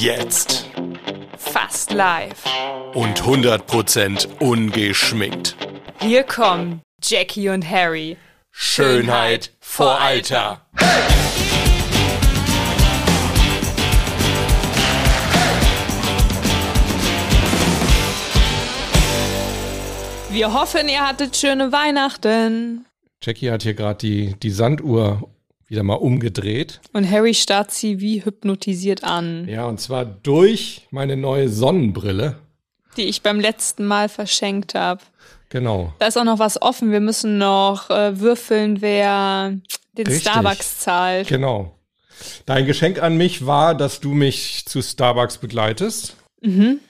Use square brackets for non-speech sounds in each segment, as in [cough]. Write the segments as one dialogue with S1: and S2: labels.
S1: Jetzt.
S2: Fast live.
S1: Und 100% ungeschminkt.
S2: Hier kommen Jackie und Harry.
S1: Schönheit vor Alter.
S2: Wir hoffen, ihr hattet schöne Weihnachten.
S3: Jackie hat hier gerade die, die Sanduhr wieder mal umgedreht.
S2: Und Harry starrt sie wie hypnotisiert an,
S3: Ja, und zwar durch meine neue Sonnenbrille.
S2: die ich beim letzten Mal verschenkt habe.
S3: Genau.
S2: Da ist auch noch was offen. Wir müssen noch äh, würfeln, wer den
S3: Richtig.
S2: Starbucks zahlt.
S3: Genau. Dein Geschenk an mich war, dass du mich zu Starbucks begleitest.
S2: Mhm.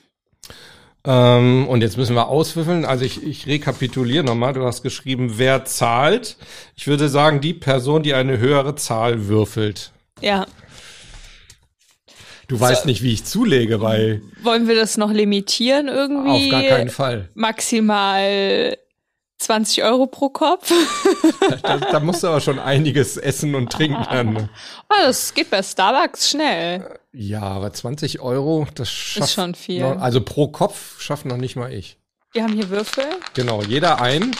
S3: Ähm, und jetzt müssen wir auswürfeln. Also ich, ich rekapituliere nochmal. Du hast geschrieben, wer zahlt. Ich würde sagen, die Person, die eine höhere Zahl würfelt.
S2: Ja.
S3: Du weißt nicht, wie ich zulege, weil
S2: Wollen wir das noch limitieren irgendwie?
S3: auf gar keinen Fall.
S2: Maximal 20 Euro pro Kopf.
S3: Da, da musst du aber schon einiges essen und trinken. Dann.
S2: Ah, das geht bei Starbucks schnell.
S3: Ja, aber 20 Euro, das schafft
S2: schon viel.
S3: Noch, also pro Kopf schafft noch nicht mal ich.
S2: Wir haben hier Würfel.
S3: Genau, jeder ein.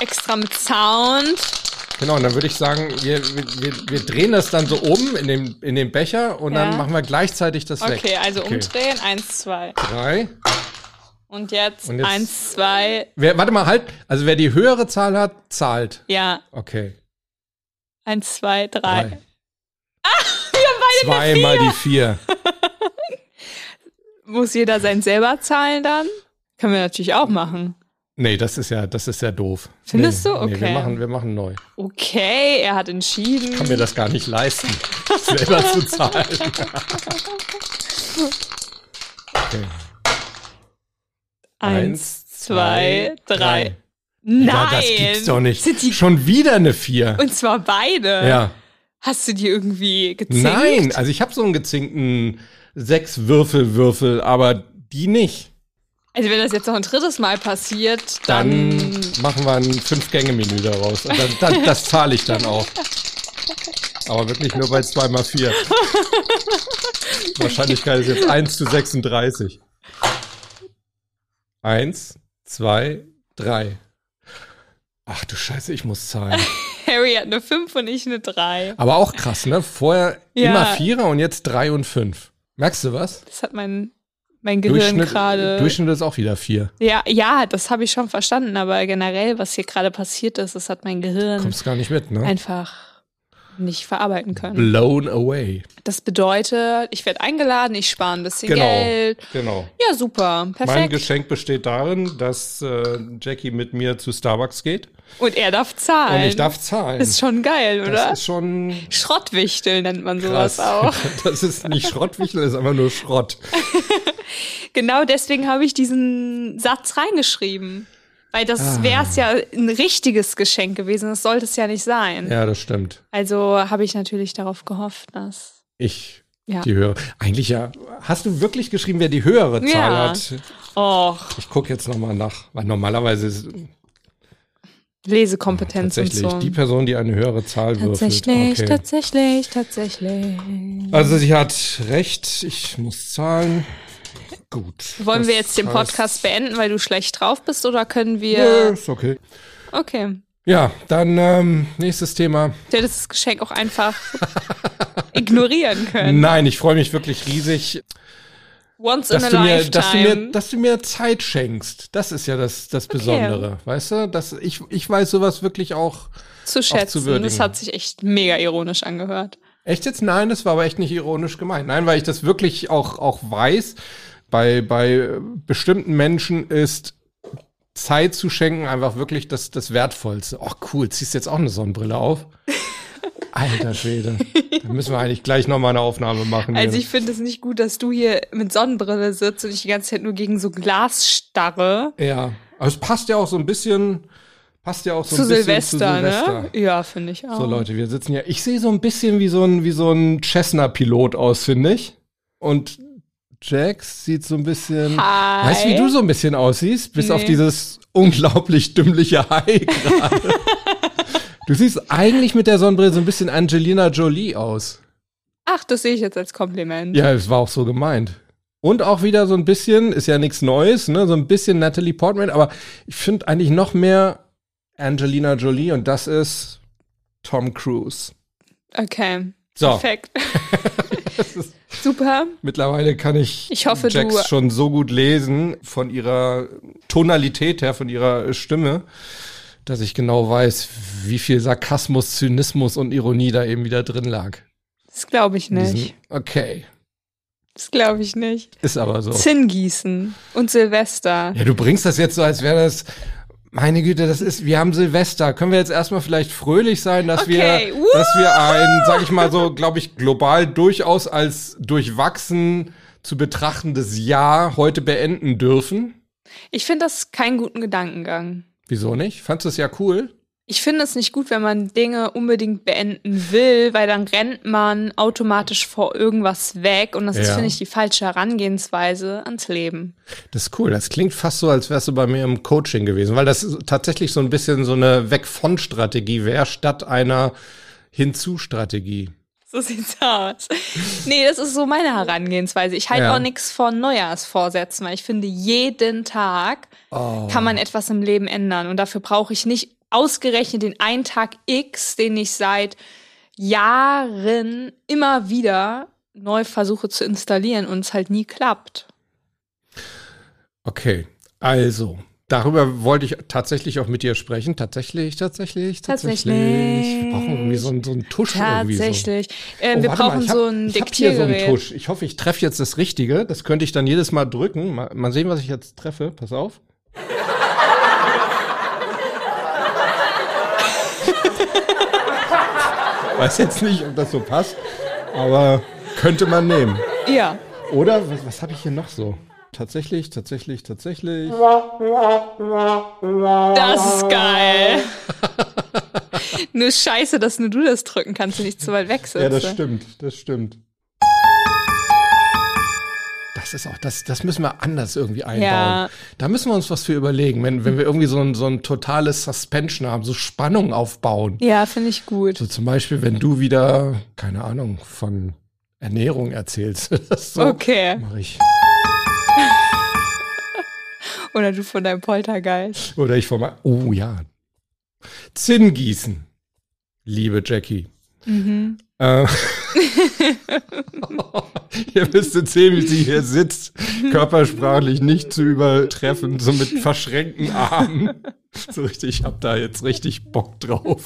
S2: Extra mit Sound.
S3: Genau, und dann würde ich sagen, wir, wir, wir drehen das dann so um in dem, in dem Becher und
S2: Ja.
S3: dann machen wir gleichzeitig das weg.
S2: Okay, also umdrehen. Eins, zwei.
S3: Drei.
S2: Und jetzt,
S3: Und jetzt-
S2: eins, zwei.
S3: Wer, warte mal, halt. Also wer die höhere Zahl hat, zahlt.
S2: Ja,
S3: Okay.
S2: eins, zwei, drei.
S3: Drei. [laughs] Zweimal die vier. [laughs]
S2: Muss jeder sein selber zahlen dann? Können wir natürlich auch machen.
S3: Nee, das ist ja, das ist ja doof.
S2: Findest
S3: nee,
S2: du?
S3: Nee, wir
S2: Okay.
S3: machen, wir machen neu.
S2: Okay, er hat entschieden.
S3: Ich kann mir das gar nicht leisten, [laughs] selber zu zahlen. okay.
S2: Eins, zwei, drei.
S3: Ja,
S2: Nein!
S3: das gibt's doch nicht. Schon wieder eine vier.
S2: und zwar beide.
S3: Ja.
S2: Hast du die irgendwie gezinkt?
S3: Nein, also ich habe so einen gezinkten sechs Würfel-Würfel, aber die nicht.
S2: Also wenn das jetzt noch ein drittes Mal passiert,
S3: Dann,
S2: dann,
S3: machen wir ein Fünf-Gänge-Menü daraus. Und dann, dann, das zahle ich dann auch. Aber wirklich nur bei zweimal vier. [laughs] Wahrscheinlichkeit ist jetzt 1 zu 36. Eins, zwei, drei. Ach du Scheiße, ich muss zahlen. [laughs]
S2: Harry hat eine 5 und ich eine 3.
S3: Aber auch krass, ne? Vorher
S2: Ja.
S3: immer Vierer und jetzt drei und fünf. Merkst du was?
S2: Das hat mein, mein Gehirn gerade.
S3: Durchschnitt ist auch wieder vier.
S2: Ja, ja, das habe ich schon verstanden, aber generell, was hier gerade passiert ist, das hat mein Gehirn
S3: Kommst gar nicht mit, ne?
S2: einfach nicht verarbeiten können.
S3: Blown away.
S2: Das bedeutet, ich werde eingeladen, ich spare ein bisschen
S3: Genau.
S2: Geld.
S3: Genau.
S2: Ja, super,
S3: Mein
S2: perfekt.
S3: Geschenk besteht darin, dass äh, Jackie mit mir zu Starbucks geht
S2: Und er darf zahlen.
S3: und ich darf zahlen.
S2: Ist schon geil, oder?
S3: das ist schon
S2: Schrottwichtel nennt man
S3: krass.
S2: sowas auch. [laughs]
S3: Das ist nicht Schrottwichtel, das ist einfach nur Schrott. [laughs]
S2: Genau deswegen habe ich diesen Satz reingeschrieben. Weil das
S3: Ah.
S2: wäre es ja ein richtiges Geschenk gewesen. Das sollte es ja nicht sein.
S3: Ja, das stimmt.
S2: Also habe ich natürlich darauf gehofft, dass.
S3: Ich,
S2: Ja.
S3: die höhere. Eigentlich ja. Hast du wirklich geschrieben, wer die höhere Zahl
S2: Ja.
S3: hat?
S2: Och,
S3: Ich gucke jetzt nochmal nach, weil normalerweise ist
S2: Lesekompetenz und
S3: tatsächlich
S2: so.
S3: die Person, die eine höhere Zahl
S2: Tatsächlich,
S3: würfelt. Okay.
S2: tatsächlich, tatsächlich.
S3: Also sie hat recht, ich muss zahlen. Gut.
S2: Wollen
S3: Das
S2: wir jetzt den
S3: heißt-
S2: Podcast beenden, weil du schlecht drauf bist, oder können
S3: Nö,
S2: wir.
S3: ist okay.
S2: Okay.
S3: Ja, dann ähm, nächstes Thema.
S2: Du hättest das Geschenk auch einfach [laughs] ignorieren können.
S3: Nein, ich freue mich wirklich riesig,
S2: Once
S3: dass
S2: in a
S3: du, mir,
S2: lifetime.
S3: dass, du mir, dass du mir Zeit schenkst. Das ist ja das, das Besondere, weißt du? Dass ich, ich weiß sowas wirklich auch.
S2: zu schätzen.
S3: würdigen.
S2: das hat sich echt mega ironisch angehört.
S3: Echt jetzt? Nein, das war aber echt nicht ironisch gemeint. Nein, weil ich das wirklich auch, auch weiß. Bei, bei bestimmten Menschen ist Zeit zu schenken einfach wirklich das, das Wertvollste. Ach cool, ziehst jetzt auch eine Sonnenbrille auf? [laughs] Alter Schwede. Da müssen wir eigentlich gleich nochmal eine Aufnahme machen.
S2: Also
S3: hier.
S2: ich finde es nicht gut, dass du hier mit Sonnenbrille sitzt und ich die ganze Zeit nur gegen so Glas starre.
S3: ja, aber es passt ja auch so ein bisschen, passt ja auch so
S2: Zu
S3: ein bisschen
S2: Silvester,
S3: zu Silvester.
S2: ne? Ja, finde ich auch.
S3: So Leute, wir sitzen ja. Ich sehe so ein bisschen wie so ein wie so ein Cessna-Pilot aus, finde ich. Und Jax sieht so ein bisschen.
S2: Hi.
S3: Weißt du, wie du so ein bisschen aussiehst? Bis auf
S2: Nee.
S3: dieses unglaublich dümmliche Hai [laughs] gerade. du siehst eigentlich mit der Sonnenbrille so ein bisschen Angelina Jolie aus.
S2: Ach, das sehe ich jetzt als Kompliment.
S3: Ja, es war auch so gemeint. Und auch wieder so ein bisschen, ist ja nichts Neues, ne? So ein bisschen Natalie Portman, aber ich finde eigentlich noch mehr Angelina Jolie und das ist Tom Cruise.
S2: Okay.
S3: So.
S2: Perfekt. [laughs] Super.
S3: Mittlerweile kann ich,
S2: Ich hoffe,
S3: Jax schon so gut lesen von ihrer Tonalität her, von ihrer Stimme, dass ich genau weiß, wie viel Sarkasmus, Zynismus und Ironie da eben wieder drin lag.
S2: Das glaube ich nicht.
S3: Okay,
S2: Das glaube ich nicht.
S3: ist aber so.
S2: Zinn gießen und Silvester.
S3: Ja, du bringst das jetzt so, als wäre das. Meine Güte, das ist, wir haben Silvester. Können wir jetzt erstmal vielleicht fröhlich sein, dass
S2: Okay,
S3: wir,
S2: woo!
S3: dass wir ein, sag ich mal so, glaube ich, global durchaus als durchwachsen zu betrachtendes Jahr heute beenden dürfen?
S2: Ich finde das keinen guten Gedankengang.
S3: Wieso nicht? Fandst du es ja cool?
S2: Ich finde es nicht gut, wenn man Dinge unbedingt beenden will, weil dann rennt man automatisch vor irgendwas weg und das ist,
S3: Ja.
S2: finde ich, die falsche Herangehensweise ans Leben.
S3: Das ist cool. Das klingt fast so, als wärst du bei mir im Coaching gewesen, weil das ist tatsächlich so ein bisschen so eine Weg-von-Strategie wäre, statt einer Hinzu-Strategie.
S2: So sieht's aus. Nee, das ist so meine Herangehensweise. Ich halte
S3: Ja.
S2: auch nichts von Neujahrsvorsätzen, weil ich finde, jeden Tag
S3: Oh.
S2: kann man etwas im Leben ändern. Und dafür brauche ich nicht ausgerechnet den einen Tag X, den ich seit Jahren immer wieder neu versuche zu installieren und es halt nie klappt.
S3: Okay, also, darüber wollte ich tatsächlich auch mit dir sprechen. Tatsächlich, tatsächlich, tatsächlich.
S2: Tatsächlich.
S3: Wir brauchen irgendwie so einen, so einen Tusch irgendwie so.
S2: Tatsächlich. Ähm,
S3: Oh,
S2: wir brauchen
S3: ich hab,
S2: so ein
S3: ich hab hier so einen
S2: Diktiergerät.
S3: Tusch. Ich hoffe, ich treffe jetzt das Richtige. Das könnte ich dann jedes Mal drücken. Mal, mal sehen, was ich jetzt treffe. Pass auf. Weiß jetzt nicht, ob das so passt, aber könnte man nehmen.
S2: ja.
S3: Oder was, was habe ich hier noch so? Tatsächlich, tatsächlich, tatsächlich.
S2: Das ist geil. nur scheiße, dass nur du das drücken kannst und nicht zu weit weg sitzt.
S3: Ja, das stimmt, das stimmt. Das ist auch, das, das müssen wir anders irgendwie einbauen.
S2: Ja.
S3: Da müssen wir uns was für überlegen, wenn, wenn wir irgendwie so ein, so ein totales Suspension haben, so Spannung aufbauen.
S2: Ja, finde ich gut.
S3: So zum Beispiel, wenn du wieder, keine Ahnung, von Ernährung erzählst. [laughs] So
S2: Okay.
S3: mache ich. [laughs]
S2: Oder du von deinem Poltergeist.
S3: Oder ich von mal, oh ja. Zinn gießen, liebe Jackie.
S2: Mhm.
S3: Äh, [laughs] Ihr müsstet sehen, wie sie hier sitzt, körpersprachlich nicht zu übertreffen, so mit verschränkten Armen. So richtig, ich hab da jetzt richtig Bock drauf.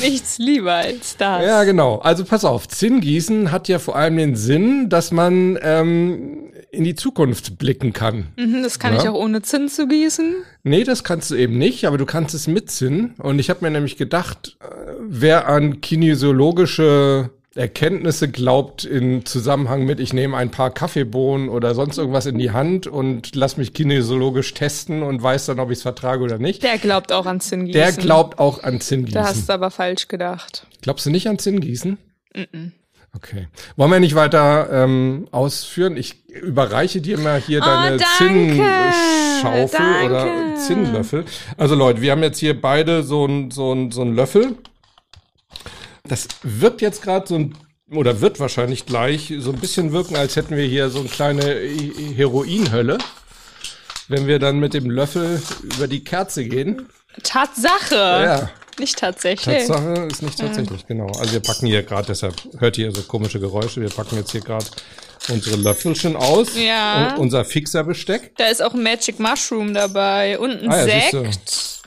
S2: Nichts lieber als das.
S3: Ja, genau. Also pass auf, Zinngießen hat ja vor allem den Sinn, dass man ähm, in die Zukunft blicken kann.
S2: Mhm, das kann
S3: Ja.
S2: ich auch ohne Zinn zu gießen.
S3: Nee, das kannst du eben nicht, aber du kannst es mit Sinn. Und ich habe mir nämlich gedacht, äh, wer an kinesiologische Erkenntnisse glaubt in Zusammenhang mit, ich nehme ein paar Kaffeebohnen oder sonst irgendwas in die Hand und lass mich kinesiologisch testen und weiß dann, ob ich es vertrage oder nicht.
S2: Der glaubt auch an Zinn gießen.
S3: Der glaubt auch an
S2: Da hast
S3: Zinngießen.
S2: du aber falsch gedacht.
S3: Glaubst du nicht an Zinngießen? Okay. Wollen wir nicht weiter ähm, ausführen? Ich überreiche dir mal hier
S2: Oh,
S3: deine. Zinnschaufel oder. Zinnlöffel. Also Leute, wir haben jetzt hier beide so ein so ein so ein Löffel. Das wirkt jetzt gerade so ein oder wird wahrscheinlich gleich so ein bisschen wirken, als hätten wir hier so eine kleine He- Heroinhölle. Wenn wir dann mit dem Löffel über die Kerze gehen.
S2: Tatsache.
S3: Ja.
S2: Nicht tatsächlich.
S3: Tatsache ist nicht tatsächlich, genau. Also wir packen hier gerade, deshalb hört ihr so komische Geräusche, wir packen jetzt hier gerade unsere Löffelchen aus
S2: Ja.
S3: und unser Fixerbesteck.
S2: Da ist auch ein Magic Mushroom dabei und ein
S3: Ah ja.
S2: Sekt.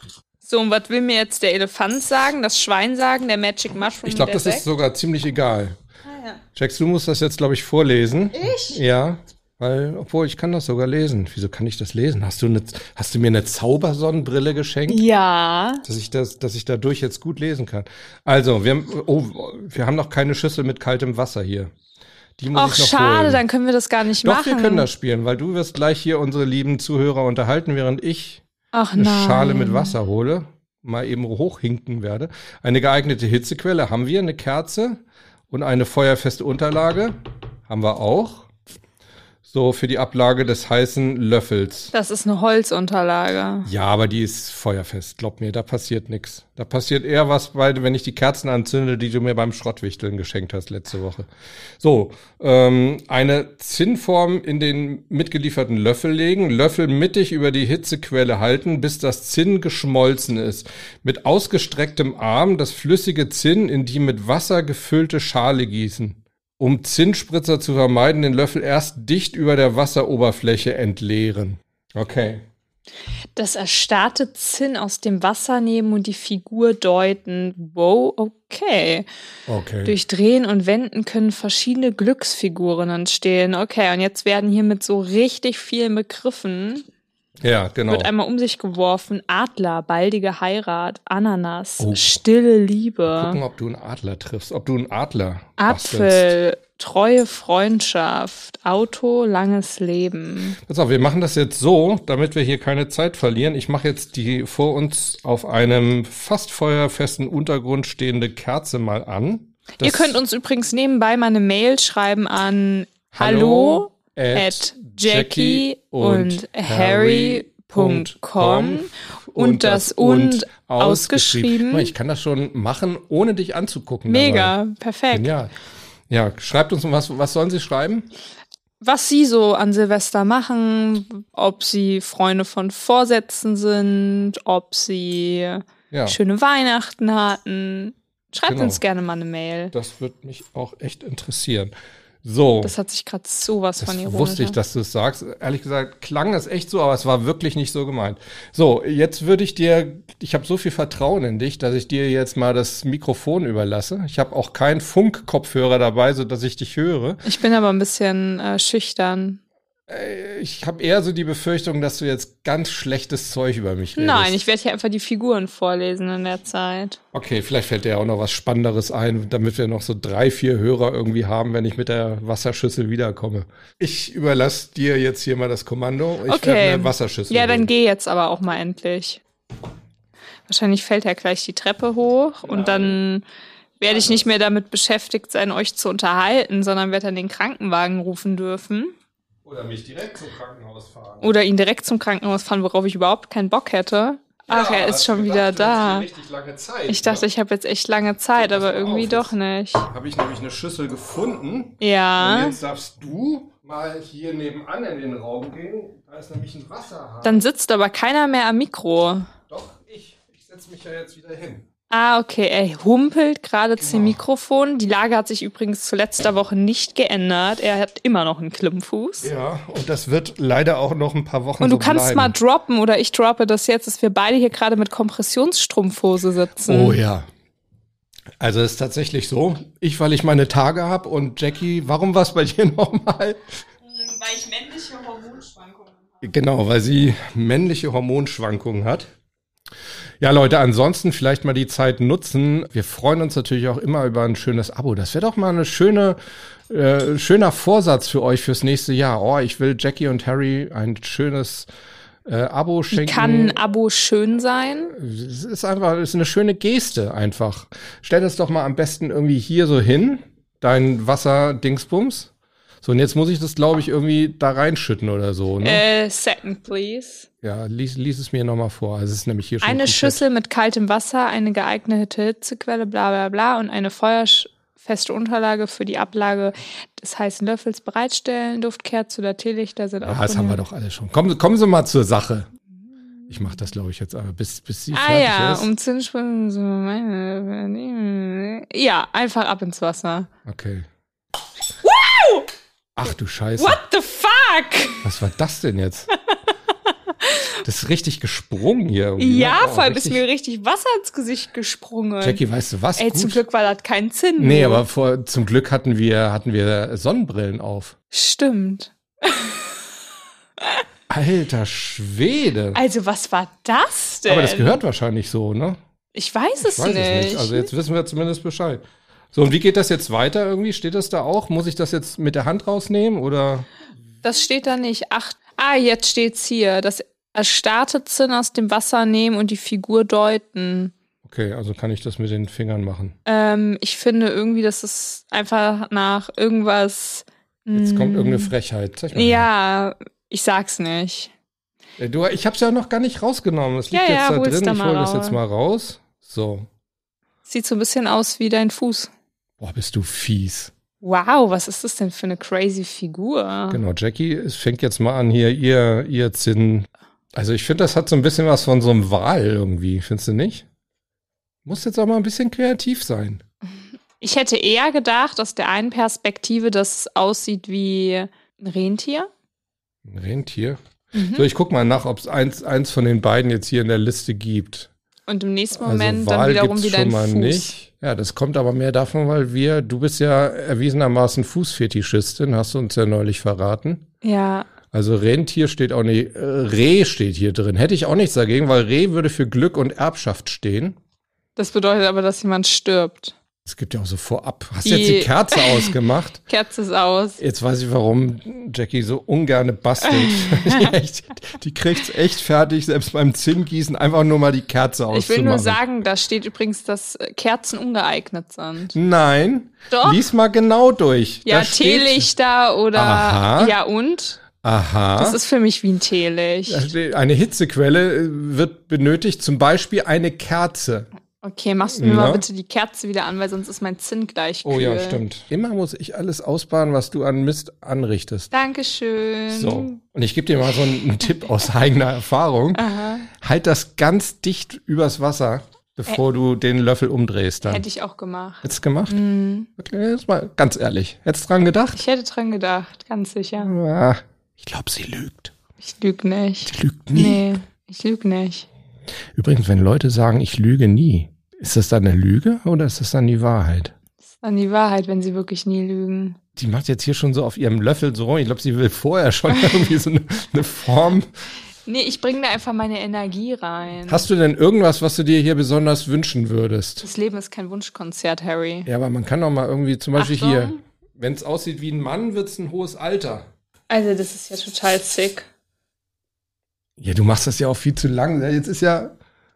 S2: So, und was will mir jetzt der Elefant sagen, das Schwein sagen, der Magic Mushroom
S3: Ich glaube, das ist
S2: Sekt?
S3: sogar ziemlich egal.
S2: Ah, ja.
S3: Jax, du musst das jetzt, glaube ich, vorlesen.
S2: Ich?
S3: Ja, weil, obwohl ich kann das sogar lesen. Wieso kann ich das lesen? Hast du, eine, hast du mir eine Zaubersonnenbrille geschenkt?
S2: Ja.
S3: Dass ich das, dass ich dadurch jetzt gut lesen kann. Also, wir haben, oh, wir haben noch keine Schüssel mit kaltem Wasser hier. Die muss
S2: Ach,
S3: ich noch
S2: schade,
S3: holen.
S2: dann können wir das gar nicht
S3: Doch,
S2: machen.
S3: wir können das spielen, weil du wirst gleich hier unsere lieben Zuhörer unterhalten, während ich
S2: Ach
S3: eine
S2: nein.
S3: Schale mit Wasser hole, mal eben hochhinken werde. Eine geeignete Hitzequelle haben wir, eine Kerze und eine feuerfeste Unterlage haben wir auch. So für die Ablage des heißen Löffels.
S2: Das ist eine Holzunterlage.
S3: Ja, aber die ist feuerfest. Glaub mir, da passiert nix. Da passiert eher was, bei, wenn ich die Kerzen anzünde, die du mir beim Schrottwichteln geschenkt hast letzte Woche. So, ähm, eine Zinnform in den mitgelieferten Löffel legen, Löffel mittig über die Hitzequelle halten, bis das Zinn geschmolzen ist. Mit ausgestrecktem Arm das flüssige Zinn in die mit Wasser gefüllte Schale gießen um Zinnspritzer zu vermeiden, den Löffel erst dicht über der Wasseroberfläche entleeren. Okay.
S2: Das erstarrte Zinn aus dem Wasser nehmen und die Figur deuten. Wow, okay.
S3: Okay.
S2: Durch Drehen und Wenden können verschiedene Glücksfiguren entstehen. Okay, und jetzt werden hier mit so richtig vielen Begriffen
S3: ja, genau.
S2: wird einmal um sich geworfen. Adler, baldige Heirat, Ananas, oh. stille Liebe.
S3: Gucken, ob du einen Adler triffst, ob du einen Adler
S2: Apfel, bastelst. treue Freundschaft, Auto, langes Leben.
S3: Pass auf, wir machen das jetzt so, damit wir hier keine Zeit verlieren. Ich mache jetzt die vor uns auf einem fast feuerfesten Untergrund stehende Kerze mal an.
S2: Das Ihr könnt uns übrigens nebenbei mal eine Mail schreiben an Hallo, Hallo at Jackie und Harry.com und das und ausgeschrieben.
S3: Ich kann das schon machen, ohne dich anzugucken.
S2: Mega, dabei. perfekt.
S3: Ja. ja, schreibt uns was, was sollen sie schreiben?
S2: Was sie so an Silvester machen, ob sie Freunde von Vorsätzen sind, ob sie ja. schöne Weihnachten hatten. Schreibt genau. uns gerne mal eine Mail.
S3: Das würde mich auch echt interessieren. So.
S2: Das hat sich gerade sowas
S3: das
S2: von ironisch.
S3: wusste ich, dass du es sagst. Ehrlich gesagt klang das echt so, aber es war wirklich nicht so gemeint. So, jetzt würde ich dir, ich habe so viel Vertrauen in dich, dass ich dir jetzt mal das Mikrofon überlasse. Ich habe auch keinen Funkkopfhörer dabei, so dass ich dich höre.
S2: Ich bin aber ein bisschen äh, schüchtern.
S3: Äh, ich habe eher so die Befürchtung, dass du jetzt ganz schlechtes Zeug über mich redest.
S2: Nein, ich werde hier einfach die Figuren vorlesen in der Zeit.
S3: Okay, vielleicht fällt dir auch noch was Spannenderes ein, damit wir noch so drei, vier Hörer irgendwie haben, wenn ich mit der Wasserschüssel wiederkomme. Ich überlasse dir jetzt hier mal das Kommando. Ich
S2: okay. werde
S3: eine Wasserschüssel.
S2: Ja, dann geh jetzt aber auch mal endlich. Wahrscheinlich fällt er gleich die Treppe hoch und dann werde ich nicht mehr damit beschäftigt sein, euch zu unterhalten, sondern werde dann den Krankenwagen rufen dürfen.
S3: Oder mich direkt zum Krankenhaus fahren.
S2: Oder ihn direkt zum Krankenhaus fahren, worauf ich überhaupt keinen Bock hätte. Ach, ja, er ist schon wieder da.
S3: Zeit,
S2: ich dachte, ne? ich habe jetzt echt lange Zeit, aber irgendwie doch nicht.
S3: Habe ich nämlich eine Schüssel gefunden.
S2: Ja.
S3: Und jetzt darfst du mal hier nebenan in den Raum gehen. Da ist nämlich ein Wasserhahn.
S2: Dann sitzt aber keiner mehr am Mikro.
S3: Doch, ich. Ich setze mich ja jetzt wieder hin.
S2: Ah, okay. Er humpelt gerade genau. zum Mikrofon. Die Lage hat sich übrigens zu letzter Woche nicht geändert. Er hat immer noch einen Klimmfuß.
S3: Ja, und das wird leider auch noch ein paar Wochen
S2: Und du
S3: so
S2: kannst
S3: bleiben.
S2: mal droppen oder ich droppe das jetzt, dass wir beide hier gerade mit Kompressionsstrumpfhose sitzen.
S3: Oh ja. Also es ist tatsächlich so. Ich, weil ich meine Tage habe und Jackie, warum war es bei [laughs] dir nochmal?
S2: Weil ich männliche Hormonschwankungen habe.
S3: Genau, weil sie männliche Hormonschwankungen hat. Ja, Leute, ansonsten vielleicht mal die Zeit nutzen. Wir freuen uns natürlich auch immer über ein schönes Abo. Das wäre doch mal eine schöne, äh, schöner Vorsatz für euch fürs nächste Jahr. Oh, ich will Jackie und Harry ein schönes äh, Abo schenken.
S2: Kann ein Abo schön sein?
S3: Es ist einfach, es ist eine schöne Geste einfach. Stell das doch mal am besten irgendwie hier so hin, dein Wasser-Dingsbums. So, und jetzt muss ich das, glaube ich, irgendwie da reinschütten oder so. Ne?
S2: Äh, second, please.
S3: Ja, lies, lies es mir nochmal vor. Also es ist nämlich hier schon.
S2: Eine Schüssel mit kaltem Wasser, eine geeignete Hitzequelle, bla bla bla und eine feuerfeste Unterlage für die Ablage des heißen Löffels bereitstellen. Duftkerze oder Teelichter sind auch.
S3: Ja, das haben wir doch alles schon. Kommen, kommen Sie mal zur Sache. Ich mache das, glaube ich, jetzt aber, bis, bis sie ah, fertig
S2: ja,
S3: ist.
S2: um Zinssprünge so meine. Ja, einfach ab ins Wasser.
S3: Okay.
S2: Wow!
S3: Ach du Scheiße.
S2: What the fuck?
S3: Was war das denn jetzt? [laughs] Das ist richtig gesprungen hier. Irgendwie.
S2: Ne? Ja, oh, vor allem ist mir richtig Wasser ins Gesicht gesprungen.
S3: Jackie, weißt du was?
S2: Ey, Gut. zum Glück war das kein Zinn.
S3: Nee, aber vor, zum Glück hatten wir, hatten wir Sonnenbrillen auf.
S2: Stimmt.
S3: Alter Schwede.
S2: Also, was war das denn?
S3: Aber das gehört wahrscheinlich so, ne?
S2: Ich weiß es, ich weiß nicht. es nicht.
S3: Also, jetzt wissen wir zumindest Bescheid. So, und wie geht das jetzt weiter irgendwie? Steht das da auch? Muss ich das jetzt mit der Hand rausnehmen oder?
S2: Das steht da nicht. Ach, ah, jetzt steht's hier. Das erstarrte Zinn aus dem Wasser nehmen und die Figur deuten.
S3: Okay, also kann ich das mit den Fingern machen.
S2: Ähm, ich finde irgendwie, dass es einfach nach irgendwas
S3: Jetzt kommt
S2: Mm.
S3: irgendeine Frechheit. Zeig mal
S2: Ja, ich sag's nicht.
S3: Du, ich hab's ja noch gar nicht rausgenommen. Das liegt
S2: Ja, ja,
S3: jetzt da
S2: hol's
S3: drin.
S2: da
S3: Ich hole das jetzt mal raus. So.
S2: Sieht so ein bisschen aus wie dein Fuß.
S3: Boah, bist du fies.
S2: Wow, was ist das denn für eine crazy Figur?
S3: Genau, Jackie, es fängt jetzt mal an hier, ihr, ihr Zinn. Also ich finde, das hat so ein bisschen was von so einem Wal irgendwie, findest du nicht? Muss jetzt auch mal ein bisschen kreativ sein.
S2: Ich hätte eher gedacht, aus der einen Perspektive, dass es aussieht wie ein Rentier.
S3: Ein Rentier.
S2: Mhm.
S3: So, ich guck mal nach, ob es eins, eins von den beiden jetzt hier in der Liste gibt.
S2: Und im nächsten
S3: Also
S2: Moment dann
S3: Wal
S2: wiederum
S3: gibt's
S2: wieder ein
S3: schon mal
S2: Fuß.
S3: nicht. Ja, das kommt aber mehr davon, weil wir, du bist ja erwiesenermaßen Fußfetischistin, hast du uns ja neulich verraten.
S2: Ja,
S3: Also Rentier steht auch nicht, äh, Reh steht hier drin. Hätte ich auch nichts dagegen, weil Reh würde für Glück und Erbschaft stehen.
S2: das bedeutet aber, dass jemand stirbt.
S3: Es gibt ja auch so vorab. Hast
S2: Die-
S3: jetzt die Kerze [laughs] ausgemacht?
S2: Kerze ist aus.
S3: Jetzt weiß ich, warum Jackie so ungerne bastelt. [laughs] [laughs] die, echt, die kriegt's echt fertig, selbst beim Zinngießen einfach nur mal die Kerze auszumachen.
S2: Ich will nur sagen, da steht übrigens, dass äh, Kerzen ungeeignet sind.
S3: Nein,
S2: Doch.
S3: lies mal genau durch.
S2: Ja, Teelichter oder
S3: Aha.
S2: ja und?
S3: Aha.
S2: Das ist für mich wie ein Teelicht.
S3: Eine Hitzequelle äh, wird benötigt, zum Beispiel eine Kerze.
S2: Okay, machst du mir
S3: Na?
S2: mal bitte die Kerze wieder an, weil sonst ist mein Zinn gleich kühl.
S3: Oh ja, stimmt. Immer muss ich alles ausbaden, was du an Mist anrichtest.
S2: Dankeschön.
S3: So. Und ich gebe dir mal so einen, Tipp aus [laughs] eigener Erfahrung.
S2: Aha.
S3: Halt das ganz dicht übers Wasser, bevor du den Löffel umdrehst dann.
S2: Hätte ich auch gemacht.
S3: Jetzt gemacht?
S2: Hm.
S3: Okay, jetzt mal ganz ehrlich. Hättest dran gedacht?
S2: Ich hätte dran gedacht, ganz sicher.
S3: Ja. Ich glaube, sie lügt.
S2: Ich lüg nicht.
S3: Sie lügt nie.
S2: Nee, ich lüg nicht.
S3: Übrigens, wenn Leute sagen, ich lüge nie, ist das dann eine Lüge oder ist das dann die Wahrheit?
S2: Das ist dann die Wahrheit, wenn sie wirklich nie lügen.
S3: Die macht jetzt hier schon so auf ihrem Löffel so rum. Ich glaube, sie will vorher schon [laughs] irgendwie so eine, eine Form.
S2: Nee, ich bringe da einfach meine Energie rein.
S3: Hast du denn irgendwas, was du dir hier besonders wünschen würdest?
S2: das Leben ist kein Wunschkonzert, Harry.
S3: Ja, aber man kann doch mal irgendwie, zum Beispiel
S2: Achtung.
S3: hier, wenn es aussieht wie ein Mann, wird es ein hohes Alter.
S2: Also, das ist ja total sick.
S3: Ja, du machst das ja auch viel zu lang. Jetzt ist ja,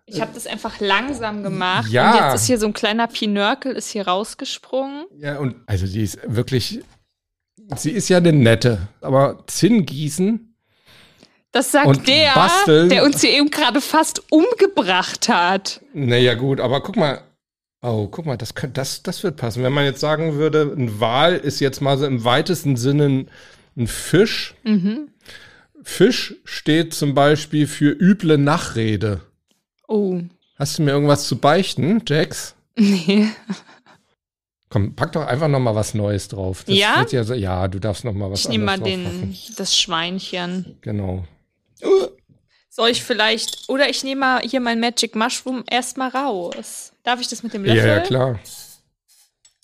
S2: Ich habe das einfach langsam gemacht.
S3: Ja.
S2: Und jetzt ist hier so ein kleiner Pinörkel, ist hier rausgesprungen.
S3: ja, und also die ist wirklich, sie ist ja eine nette, aber Zinn gießen,
S2: Das sagt der,
S3: basteln.
S2: der uns hier eben gerade fast umgebracht hat.
S3: naja gut, aber guck mal, oh, guck mal, das, könnt- das, das wird passen. Wenn man jetzt sagen würde, ein Wal ist jetzt mal so im weitesten Sinne ein, ein Fisch.
S2: Mhm.
S3: Fisch steht zum Beispiel für üble Nachrede.
S2: Oh,
S3: Hast du mir irgendwas zu beichten, Jax?
S2: nee.
S3: Komm, pack doch einfach noch mal was Neues drauf. Das
S2: Ja?
S3: Ja, so, ja, du darfst noch mal was
S2: Ich nehme mal den, das Schweinchen.
S3: Genau.
S2: Soll ich vielleicht, oder ich nehme mal hier mein Magic Mushroom erstmal raus. Darf ich das mit dem
S3: Ja,
S2: Löffel?
S3: ja, klar.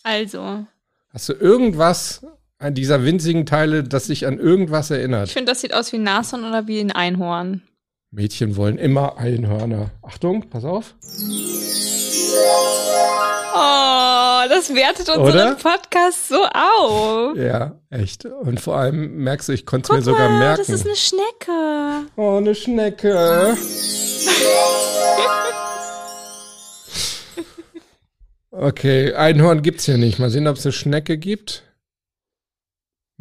S2: Also,
S3: Hast du irgendwas dieser winzigen Teile, das dich an irgendwas
S2: ich
S3: erinnert?
S2: finde, das sieht aus wie ein Nashorn oder wie ein Einhorn.
S3: Mädchen wollen immer Einhörner. Achtung, pass auf.
S2: Oh, das wertet unseren
S3: Oder?
S2: Podcast so auf.
S3: Ja, echt. Und vor allem merkst du, ich konnte es mir sogar
S2: mal,
S3: merken.
S2: das ist eine Schnecke.
S3: oh, eine Schnecke. [laughs] Okay, Einhorn gibt's hier nicht. Mal sehen, ob es eine Schnecke gibt.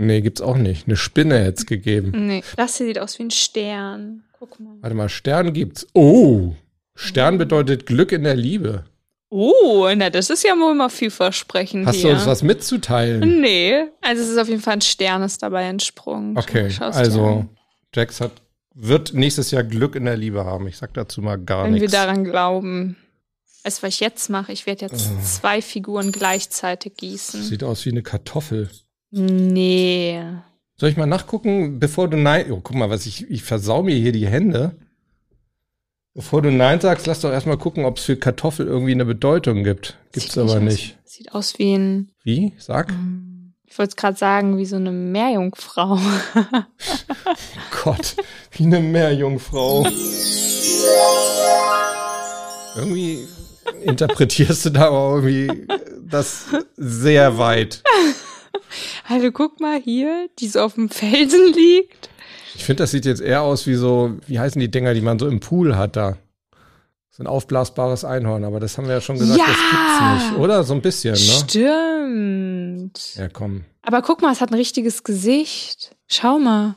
S3: Nee, gibt's auch nicht. Eine Spinne hätte es gegeben.
S2: Nee, das hier sieht aus wie ein Stern. Guck mal.
S3: Warte mal, Stern gibt's. Oh, Stern bedeutet Glück in der Liebe.
S2: Oh, na, das ist ja wohl mal vielversprechend
S3: Hast
S2: hier.
S3: du uns was mitzuteilen?
S2: Nee, also es ist auf jeden Fall ein Stern ist dabei entsprungen.
S3: Okay, also. Jax hat, wird nächstes Jahr Glück in der Liebe haben. Ich sag dazu mal gar
S2: Wenn wir
S3: nichts.
S2: daran glauben. Weißt du, was ich jetzt mache? Ich werde jetzt
S3: Oh.
S2: zwei Figuren gleichzeitig gießen.
S3: Sieht aus wie eine Kartoffel.
S2: Nee.
S3: Soll ich mal nachgucken, bevor du Nein. Oh, guck mal, was ich, ich versau mir hier die Hände. Bevor du Nein sagst, lass doch erstmal gucken, ob es für Kartoffel irgendwie eine Bedeutung gibt. Gibt's
S2: Sieht
S3: aber
S2: aus-
S3: nicht.
S2: Sieht aus wie ein,
S3: Wie? Sag.
S2: ich wollte es gerade sagen, wie so eine Meerjungfrau. [laughs]
S3: Gott, wie eine Meerjungfrau. irgendwie interpretierst du da aber irgendwie das sehr weit.
S2: Also guck mal hier, die so auf dem Felsen liegt.
S3: Ich finde, das sieht jetzt eher aus wie so, wie heißen die Dinger, die man so im Pool hat da? So ein aufblasbares Einhorn, aber das haben wir ja schon gesagt,
S2: Ja!
S3: das gibt's nicht, oder? So ein bisschen, ne?
S2: Stimmt.
S3: Ja, komm.
S2: Aber guck mal, es hat ein richtiges Gesicht. Schau mal.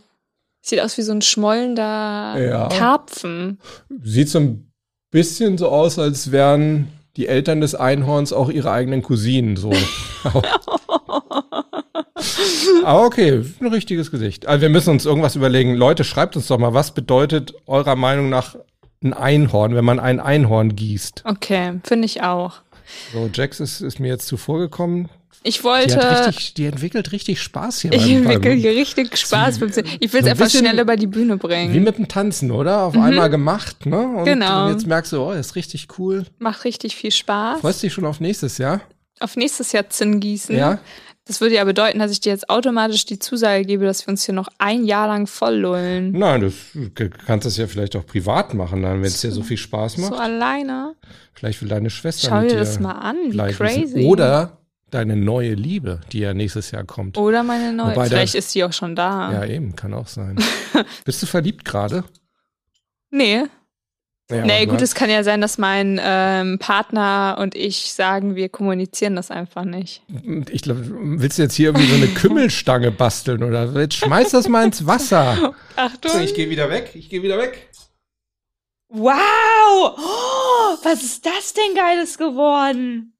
S2: Sieht aus wie so ein schmollender
S3: Ja.
S2: Karpfen.
S3: Sieht so ein bisschen so aus, als wären die Eltern des Einhorns auch ihre eigenen Cousinen, so. [laughs] [laughs] Aber [laughs] okay, ein richtiges Gesicht. Also wir müssen uns irgendwas überlegen. Leute, schreibt uns doch mal, was bedeutet eurer Meinung nach ein Einhorn, wenn man ein Einhorn gießt?
S2: Okay, finde ich auch.
S3: So, Jax ist, ist mir jetzt zuvor gekommen.
S2: Ich
S3: Die,
S2: wollte.
S3: hat richtig, die entwickelt richtig Spaß hier.
S2: ich entwickle hier richtig Spaß. Ich will es
S3: so ein
S2: einfach schnell über die Bühne bringen.
S3: Wie mit dem Tanzen, oder? Auf einmal gemacht, ne? Und,
S2: Mhm. Genau.
S3: und jetzt merkst du, oh, ist richtig cool.
S2: Macht richtig viel Spaß.
S3: Freust dich schon auf nächstes Jahr?
S2: Auf nächstes Jahr Zinn gießen.
S3: Ja?
S2: Das würde ja bedeuten, dass ich dir jetzt automatisch die Zusage gebe, dass wir uns hier noch ein Jahr lang voll lullen.
S3: Nein, du kannst das ja vielleicht auch privat machen, dann, wenn es dir so viel Spaß macht.
S2: So alleine.
S3: Vielleicht will deine Schwester
S2: Schau
S3: mit
S2: dir
S3: dir
S2: das mal an, wie crazy.
S3: wissen. Oder deine neue Liebe, die ja nächstes Jahr kommt.
S2: Oder meine neue.
S3: Wobei da-
S2: Vielleicht ist sie auch schon da.
S3: Ja, eben, kann auch sein. [laughs] Bist du verliebt gerade?
S2: Nee.
S3: Ja,
S2: nee,
S3: ne?
S2: gut, es kann ja sein, dass mein ähm, Partner und ich sagen, wir kommunizieren das einfach nicht.
S3: Ich glaube, willst du jetzt hier irgendwie so eine [laughs] Kümmelstange basteln oder jetzt schmeiß das mal ins Wasser. [laughs]
S2: Achtung.
S3: Ich gehe wieder weg, ich gehe wieder weg.
S2: Wow! Oh, was ist das denn Geiles geworden?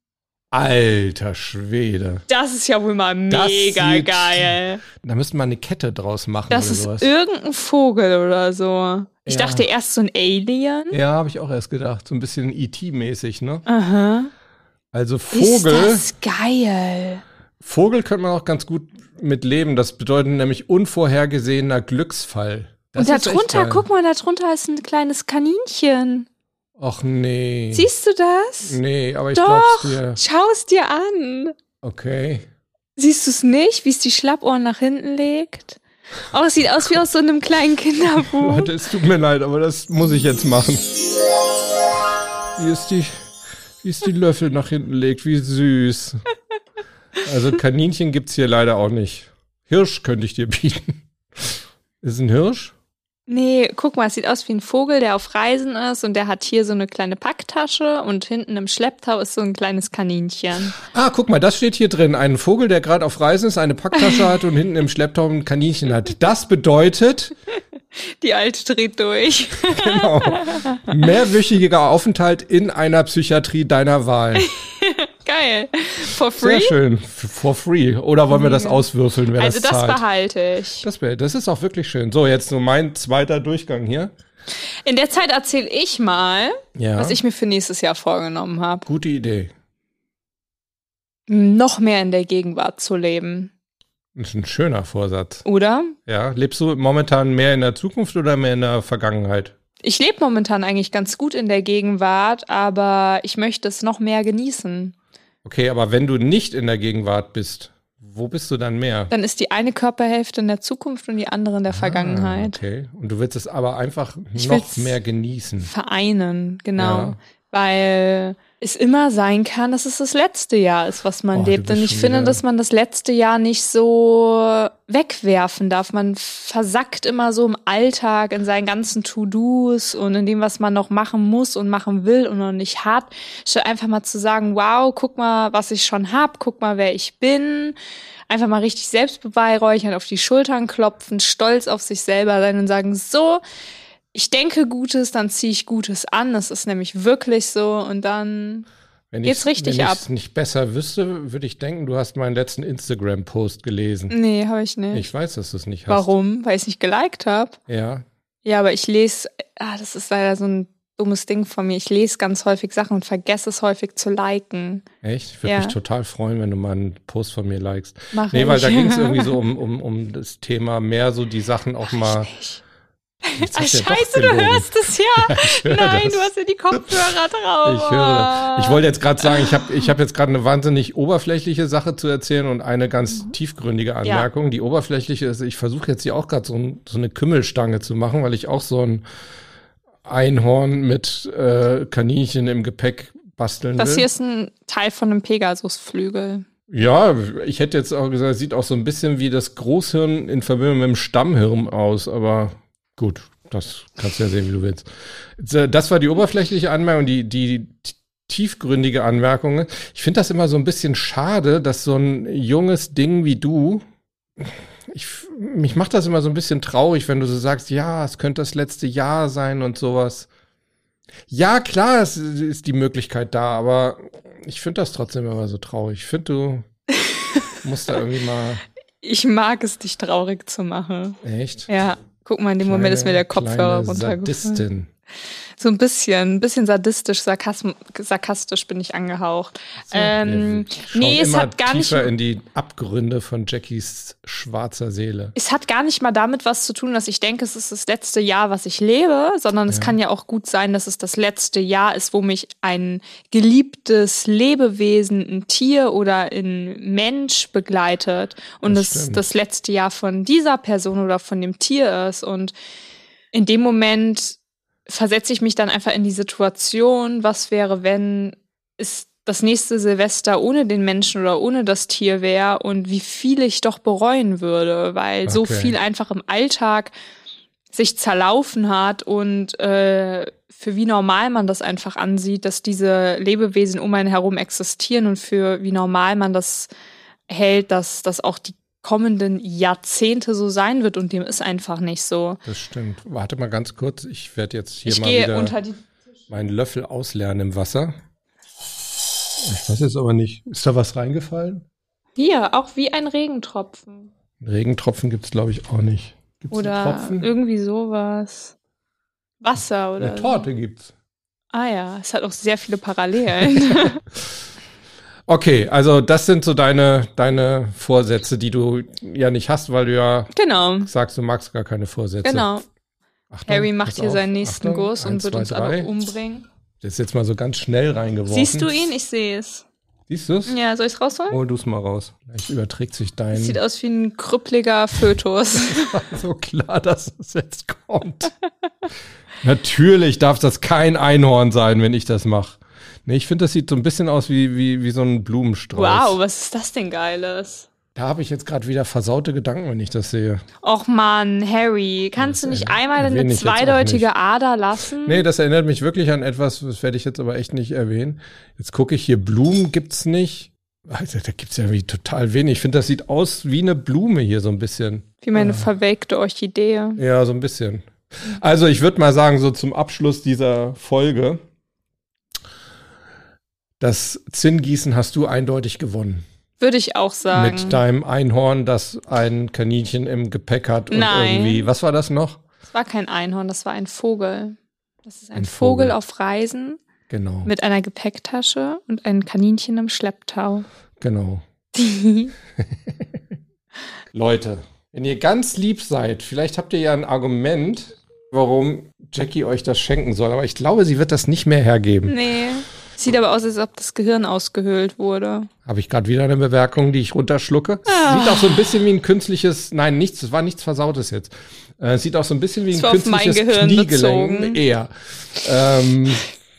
S3: Alter Schwede.
S2: Das ist ja wohl mal
S3: Das
S2: mega
S3: sieht-
S2: geil.
S3: Da müsste man eine Kette draus machen
S2: Das
S3: oder
S2: ist
S3: sowas.
S2: irgendein Vogel oder so. Ich
S3: Ja.
S2: dachte erst so ein Alien.
S3: Ja, habe ich auch erst gedacht. So ein bisschen E.T.-mäßig, ne?
S2: Aha.
S3: Also
S2: Ist
S3: Vogel,
S2: das geil.
S3: Vogel könnte man auch ganz gut mit leben. Das bedeutet nämlich unvorhergesehener Glücksfall. Das
S2: Und
S3: ist
S2: darunter, guck mal, darunter ist ein kleines Kaninchen.
S3: Ach nee.
S2: Siehst du das?
S3: Nee, aber ich
S2: Doch,
S3: glaub's dir.
S2: schau es dir an.
S3: Okay.
S2: Siehst du es nicht, wie es die Schlappohren nach hinten legt? Oh, es sieht aus wie aus so einem kleinen Kinderbuch. [laughs]
S3: Leute, es tut mir leid, aber das muss ich jetzt machen. Wie ist die, wie ist die Löffel nach hinten legt, wie süß. Also Kaninchen gibt's hier leider auch nicht. Hirsch könnte ich dir bieten. Ist es ein Hirsch?
S2: Nee, guck mal, es sieht aus wie ein Vogel, der auf Reisen ist und der hat hier so eine kleine Packtasche und hinten im Schlepptau ist so ein kleines Kaninchen.
S3: Ah, guck mal, das steht hier drin. Ein Vogel, der gerade auf Reisen ist, eine Packtasche hat und hinten im Schlepptau ein Kaninchen hat. Das bedeutet, [laughs]
S2: Die alte dreht durch. [laughs]
S3: genau, mehrwöchiger Aufenthalt in einer Psychiatrie deiner Wahl. [laughs]
S2: Geil. For
S3: Sehr
S2: free?
S3: schön. F- For free. Oder wollen wir das auswürfeln, wer
S2: Also
S3: das
S2: das
S3: zahlt?
S2: behalte ich.
S3: Das, das ist auch wirklich schön. So, jetzt nur mein zweiter Durchgang hier.
S2: In der Zeit erzähle ich mal,
S3: Ja.
S2: was ich mir für nächstes Jahr vorgenommen habe.
S3: Gute Idee.
S2: Noch mehr in der Gegenwart zu leben.
S3: Das ist ein schöner Vorsatz.
S2: Oder?
S3: Ja. Lebst du momentan mehr in der Zukunft oder mehr in der Vergangenheit?
S2: Ich lebe momentan eigentlich ganz gut in der Gegenwart, aber ich möchte es noch mehr genießen.
S3: Okay, aber wenn du nicht in der Gegenwart bist, wo bist du dann mehr?
S2: Dann ist die eine Körperhälfte in der Zukunft und die andere in der Vergangenheit.
S3: Ah, okay. Und du willst es aber einfach
S2: Ich
S3: noch mehr genießen.
S2: Vereinen, genau.
S3: Ja.
S2: Weil es immer sein kann, dass es das letzte Jahr ist, was man
S3: Oh,
S2: lebt. Und ich finde, dass man das letzte Jahr nicht so wegwerfen darf. Man versackt immer so im Alltag, in seinen ganzen To-Dos und in dem, was man noch machen muss und machen will und noch nicht hat. Statt einfach mal zu sagen, wow, guck mal, was ich schon hab, guck mal, wer ich bin. Einfach mal richtig selbst beweihräuchern, auf die Schultern klopfen, stolz auf sich selber sein und sagen, so, ich denke Gutes, dann ziehe ich Gutes an. Das ist nämlich wirklich so. Und dann
S3: Wenn
S2: Geht's richtig
S3: wenn
S2: ab.
S3: ich's nicht besser wüsste, würde ich denken, du hast meinen letzten Instagram-Post gelesen.
S2: Nee, habe ich nicht.
S3: Ich weiß, dass du es nicht hast.
S2: Warum? Weil ich es nicht geliked habe.
S3: Ja.
S2: Ja, aber ich lese, ah, das ist leider so ein dummes Ding von mir. Ich lese ganz häufig Sachen und vergesse es häufig zu liken.
S3: Echt? Ich würde
S2: Ja.
S3: mich total freuen, wenn du mal einen Post von mir likest.
S2: Mach
S3: Nee, weil
S2: ich.
S3: da ging es [laughs] irgendwie so um, um, um das Thema mehr so die Sachen auch mal. Jetzt
S2: Ah,
S3: ja
S2: scheiße, du hörst es ja. [laughs] Nein,
S3: das.
S2: du hast ja die Kopfhörer drauf.
S3: Ich höre. Ich wollte jetzt gerade sagen, ich habe ich hab jetzt gerade eine wahnsinnig oberflächliche Sache zu erzählen und eine ganz tiefgründige Anmerkung. Die oberflächliche ist, ich versuche jetzt hier auch gerade so, ein, so eine Kümmelstange zu machen, weil ich auch so ein Einhorn mit äh, Kaninchen im Gepäck basteln
S2: Das
S3: will.
S2: hier ist ein Teil von einem Pegasusflügel.
S3: Ja, ich hätte jetzt auch gesagt, sieht auch so ein bisschen wie das Großhirn in Verbindung mit dem Stammhirn aus, aber gut, Das kannst du ja sehen, wie du willst. Das war die oberflächliche Anmerkung, die, die tiefgründige Anmerkung. Ich finde das immer so ein bisschen schade, dass so ein junges Ding wie du, ich, mich macht das immer so ein bisschen traurig, wenn du so sagst, ja, es könnte das letzte Jahr sein und sowas. Ja, klar, es ist die Möglichkeit da, aber ich finde das trotzdem immer so traurig. Ich finde, du musst da [laughs] irgendwie mal.
S2: Ich mag es, dich traurig zu machen.
S3: Echt?
S2: Ja. Guck mal, in dem kleine, Moment ist mir der Kopfhörer runtergefallen. Sadistin. So ein bisschen, ein bisschen sadistisch, sarkastisch bin ich angehaucht. So, ähm, nee, es hat gar nicht.
S3: in die Abgründe von Jackies schwarzer Seele.
S2: Es hat gar nicht mal damit was zu tun, dass ich denke, es ist das letzte Jahr, was ich lebe, sondern ja. es kann ja auch gut sein, dass es das letzte Jahr ist, wo mich ein geliebtes Lebewesen, ein Tier oder ein Mensch begleitet und es das letzte Jahr von dieser Person oder von dem Tier ist. Und in dem Moment versetze ich mich dann einfach in die Situation, was wäre, wenn es das nächste Silvester ohne den Menschen oder ohne das Tier wäre und wie viel ich doch bereuen würde, weil okay. so viel einfach im Alltag sich zerlaufen hat und äh, für wie normal man das einfach ansieht, dass diese Lebewesen um einen herum existieren und für wie normal man das hält, dass, dass auch die kommenden Jahrzehnte so sein wird und dem ist einfach nicht so.
S3: Das stimmt. Warte mal ganz kurz, ich werde jetzt hier ich mal wieder meinen Löffel ausleeren im Wasser. Ich weiß jetzt aber nicht, ist da was reingefallen?
S2: Hier, auch wie ein Regentropfen.
S3: Regentropfen gibt es, glaube ich, auch nicht.
S2: Gibt's oder irgendwie sowas. Wasser oder.
S3: Eine Torte so. gibt's.
S2: Ah ja, es hat auch sehr viele [laughs] Parallelen. [laughs]
S3: Okay, also das sind so deine, deine Vorsätze, die du ja nicht hast, weil du ja
S2: genau.
S3: sagst, du magst gar keine Vorsätze.
S2: Genau. Achtung, Harry macht hier auf. seinen nächsten Achtung, Guss und wird uns drei. alle umbringen.
S3: Der ist jetzt mal so ganz schnell reingeworfen.
S2: Siehst du ihn? Ich sehe es.
S3: Siehst du es?
S2: Ja, soll ich es rausholen?
S3: Hol du es mal raus. Vielleicht überträgt sich dein. Das
S2: sieht aus wie ein krüppeliger Fötus. [laughs]
S3: so klar, dass es jetzt kommt. [laughs] Natürlich darf das kein Einhorn sein, wenn ich das mache. Nee, ich finde, das sieht so ein bisschen aus wie, wie, wie so ein Blumenstrauß.
S2: Wow, was ist das denn Geiles?
S3: Da habe ich jetzt gerade wieder versaute Gedanken, wenn ich das sehe.
S2: Och man, Harry, kannst das du nicht einmal eine zweideutige Ader lassen?
S3: Nee, das erinnert mich wirklich an etwas, das werde ich jetzt aber echt nicht erwähnen. Jetzt gucke ich hier, Blumen gibt's nicht. Also, da gibt's ja irgendwie total wenig. Ich finde, das sieht aus wie eine Blume hier so ein bisschen.
S2: Wie meine ja. verwelkte Orchidee.
S3: Ja, so ein bisschen. Also ich würde mal sagen, so zum Abschluss dieser Folge, das Zinngießen hast du eindeutig gewonnen.
S2: Würde ich auch sagen.
S3: Mit deinem Einhorn, das ein Kaninchen im Gepäck hat und Nein. irgendwie. Was war das noch?
S2: Das war kein Einhorn, das war ein Vogel. Das ist ein, ein Vogel. Vogel auf Reisen.
S3: Genau.
S2: Mit einer Gepäcktasche und ein Kaninchen im Schlepptau.
S3: Genau. [laughs] Leute, wenn ihr ganz lieb seid, vielleicht habt ihr ja ein Argument, warum Jackie euch das schenken soll, aber ich glaube, sie wird das nicht mehr hergeben.
S2: Nee. Sieht aber aus, als ob das Gehirn ausgehöhlt wurde.
S3: Habe ich gerade wieder eine Bemerkung, die ich runterschlucke. Ah. Sieht auch so ein bisschen wie ein künstliches, nein, nichts, es war nichts Versautes jetzt. Äh, sieht auch so ein bisschen wie ein künstliches Kniegelenk. Bezogen. Eher. Ähm,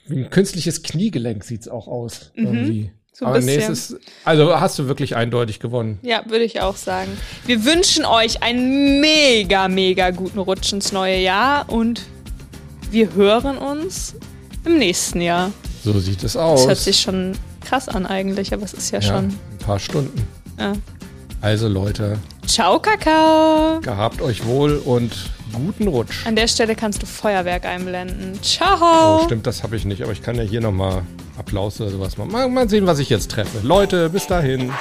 S3: wie ein künstliches Kniegelenk sieht's auch aus. Mhm. Irgendwie. So Aber es ist, also hast du wirklich eindeutig gewonnen.
S2: Ja, würde ich auch sagen. Wir wünschen euch einen mega, mega guten Rutsch ins neue Jahr und wir hören uns im nächsten Jahr.
S3: So sieht es aus.
S2: Das hört sich schon krass an eigentlich, aber es ist ja, ja schon.
S3: Ein paar Stunden.
S2: Ja.
S3: Also Leute.
S2: Ciao, Kakao.
S3: Gehabt euch wohl und guten Rutsch.
S2: An der Stelle kannst du Feuerwerk einblenden. Ciao.
S3: Oh, stimmt, das habe ich nicht, aber ich kann ja hier nochmal Applaus oder sowas machen. Mal, mal sehen, was ich jetzt treffe. Leute, bis dahin.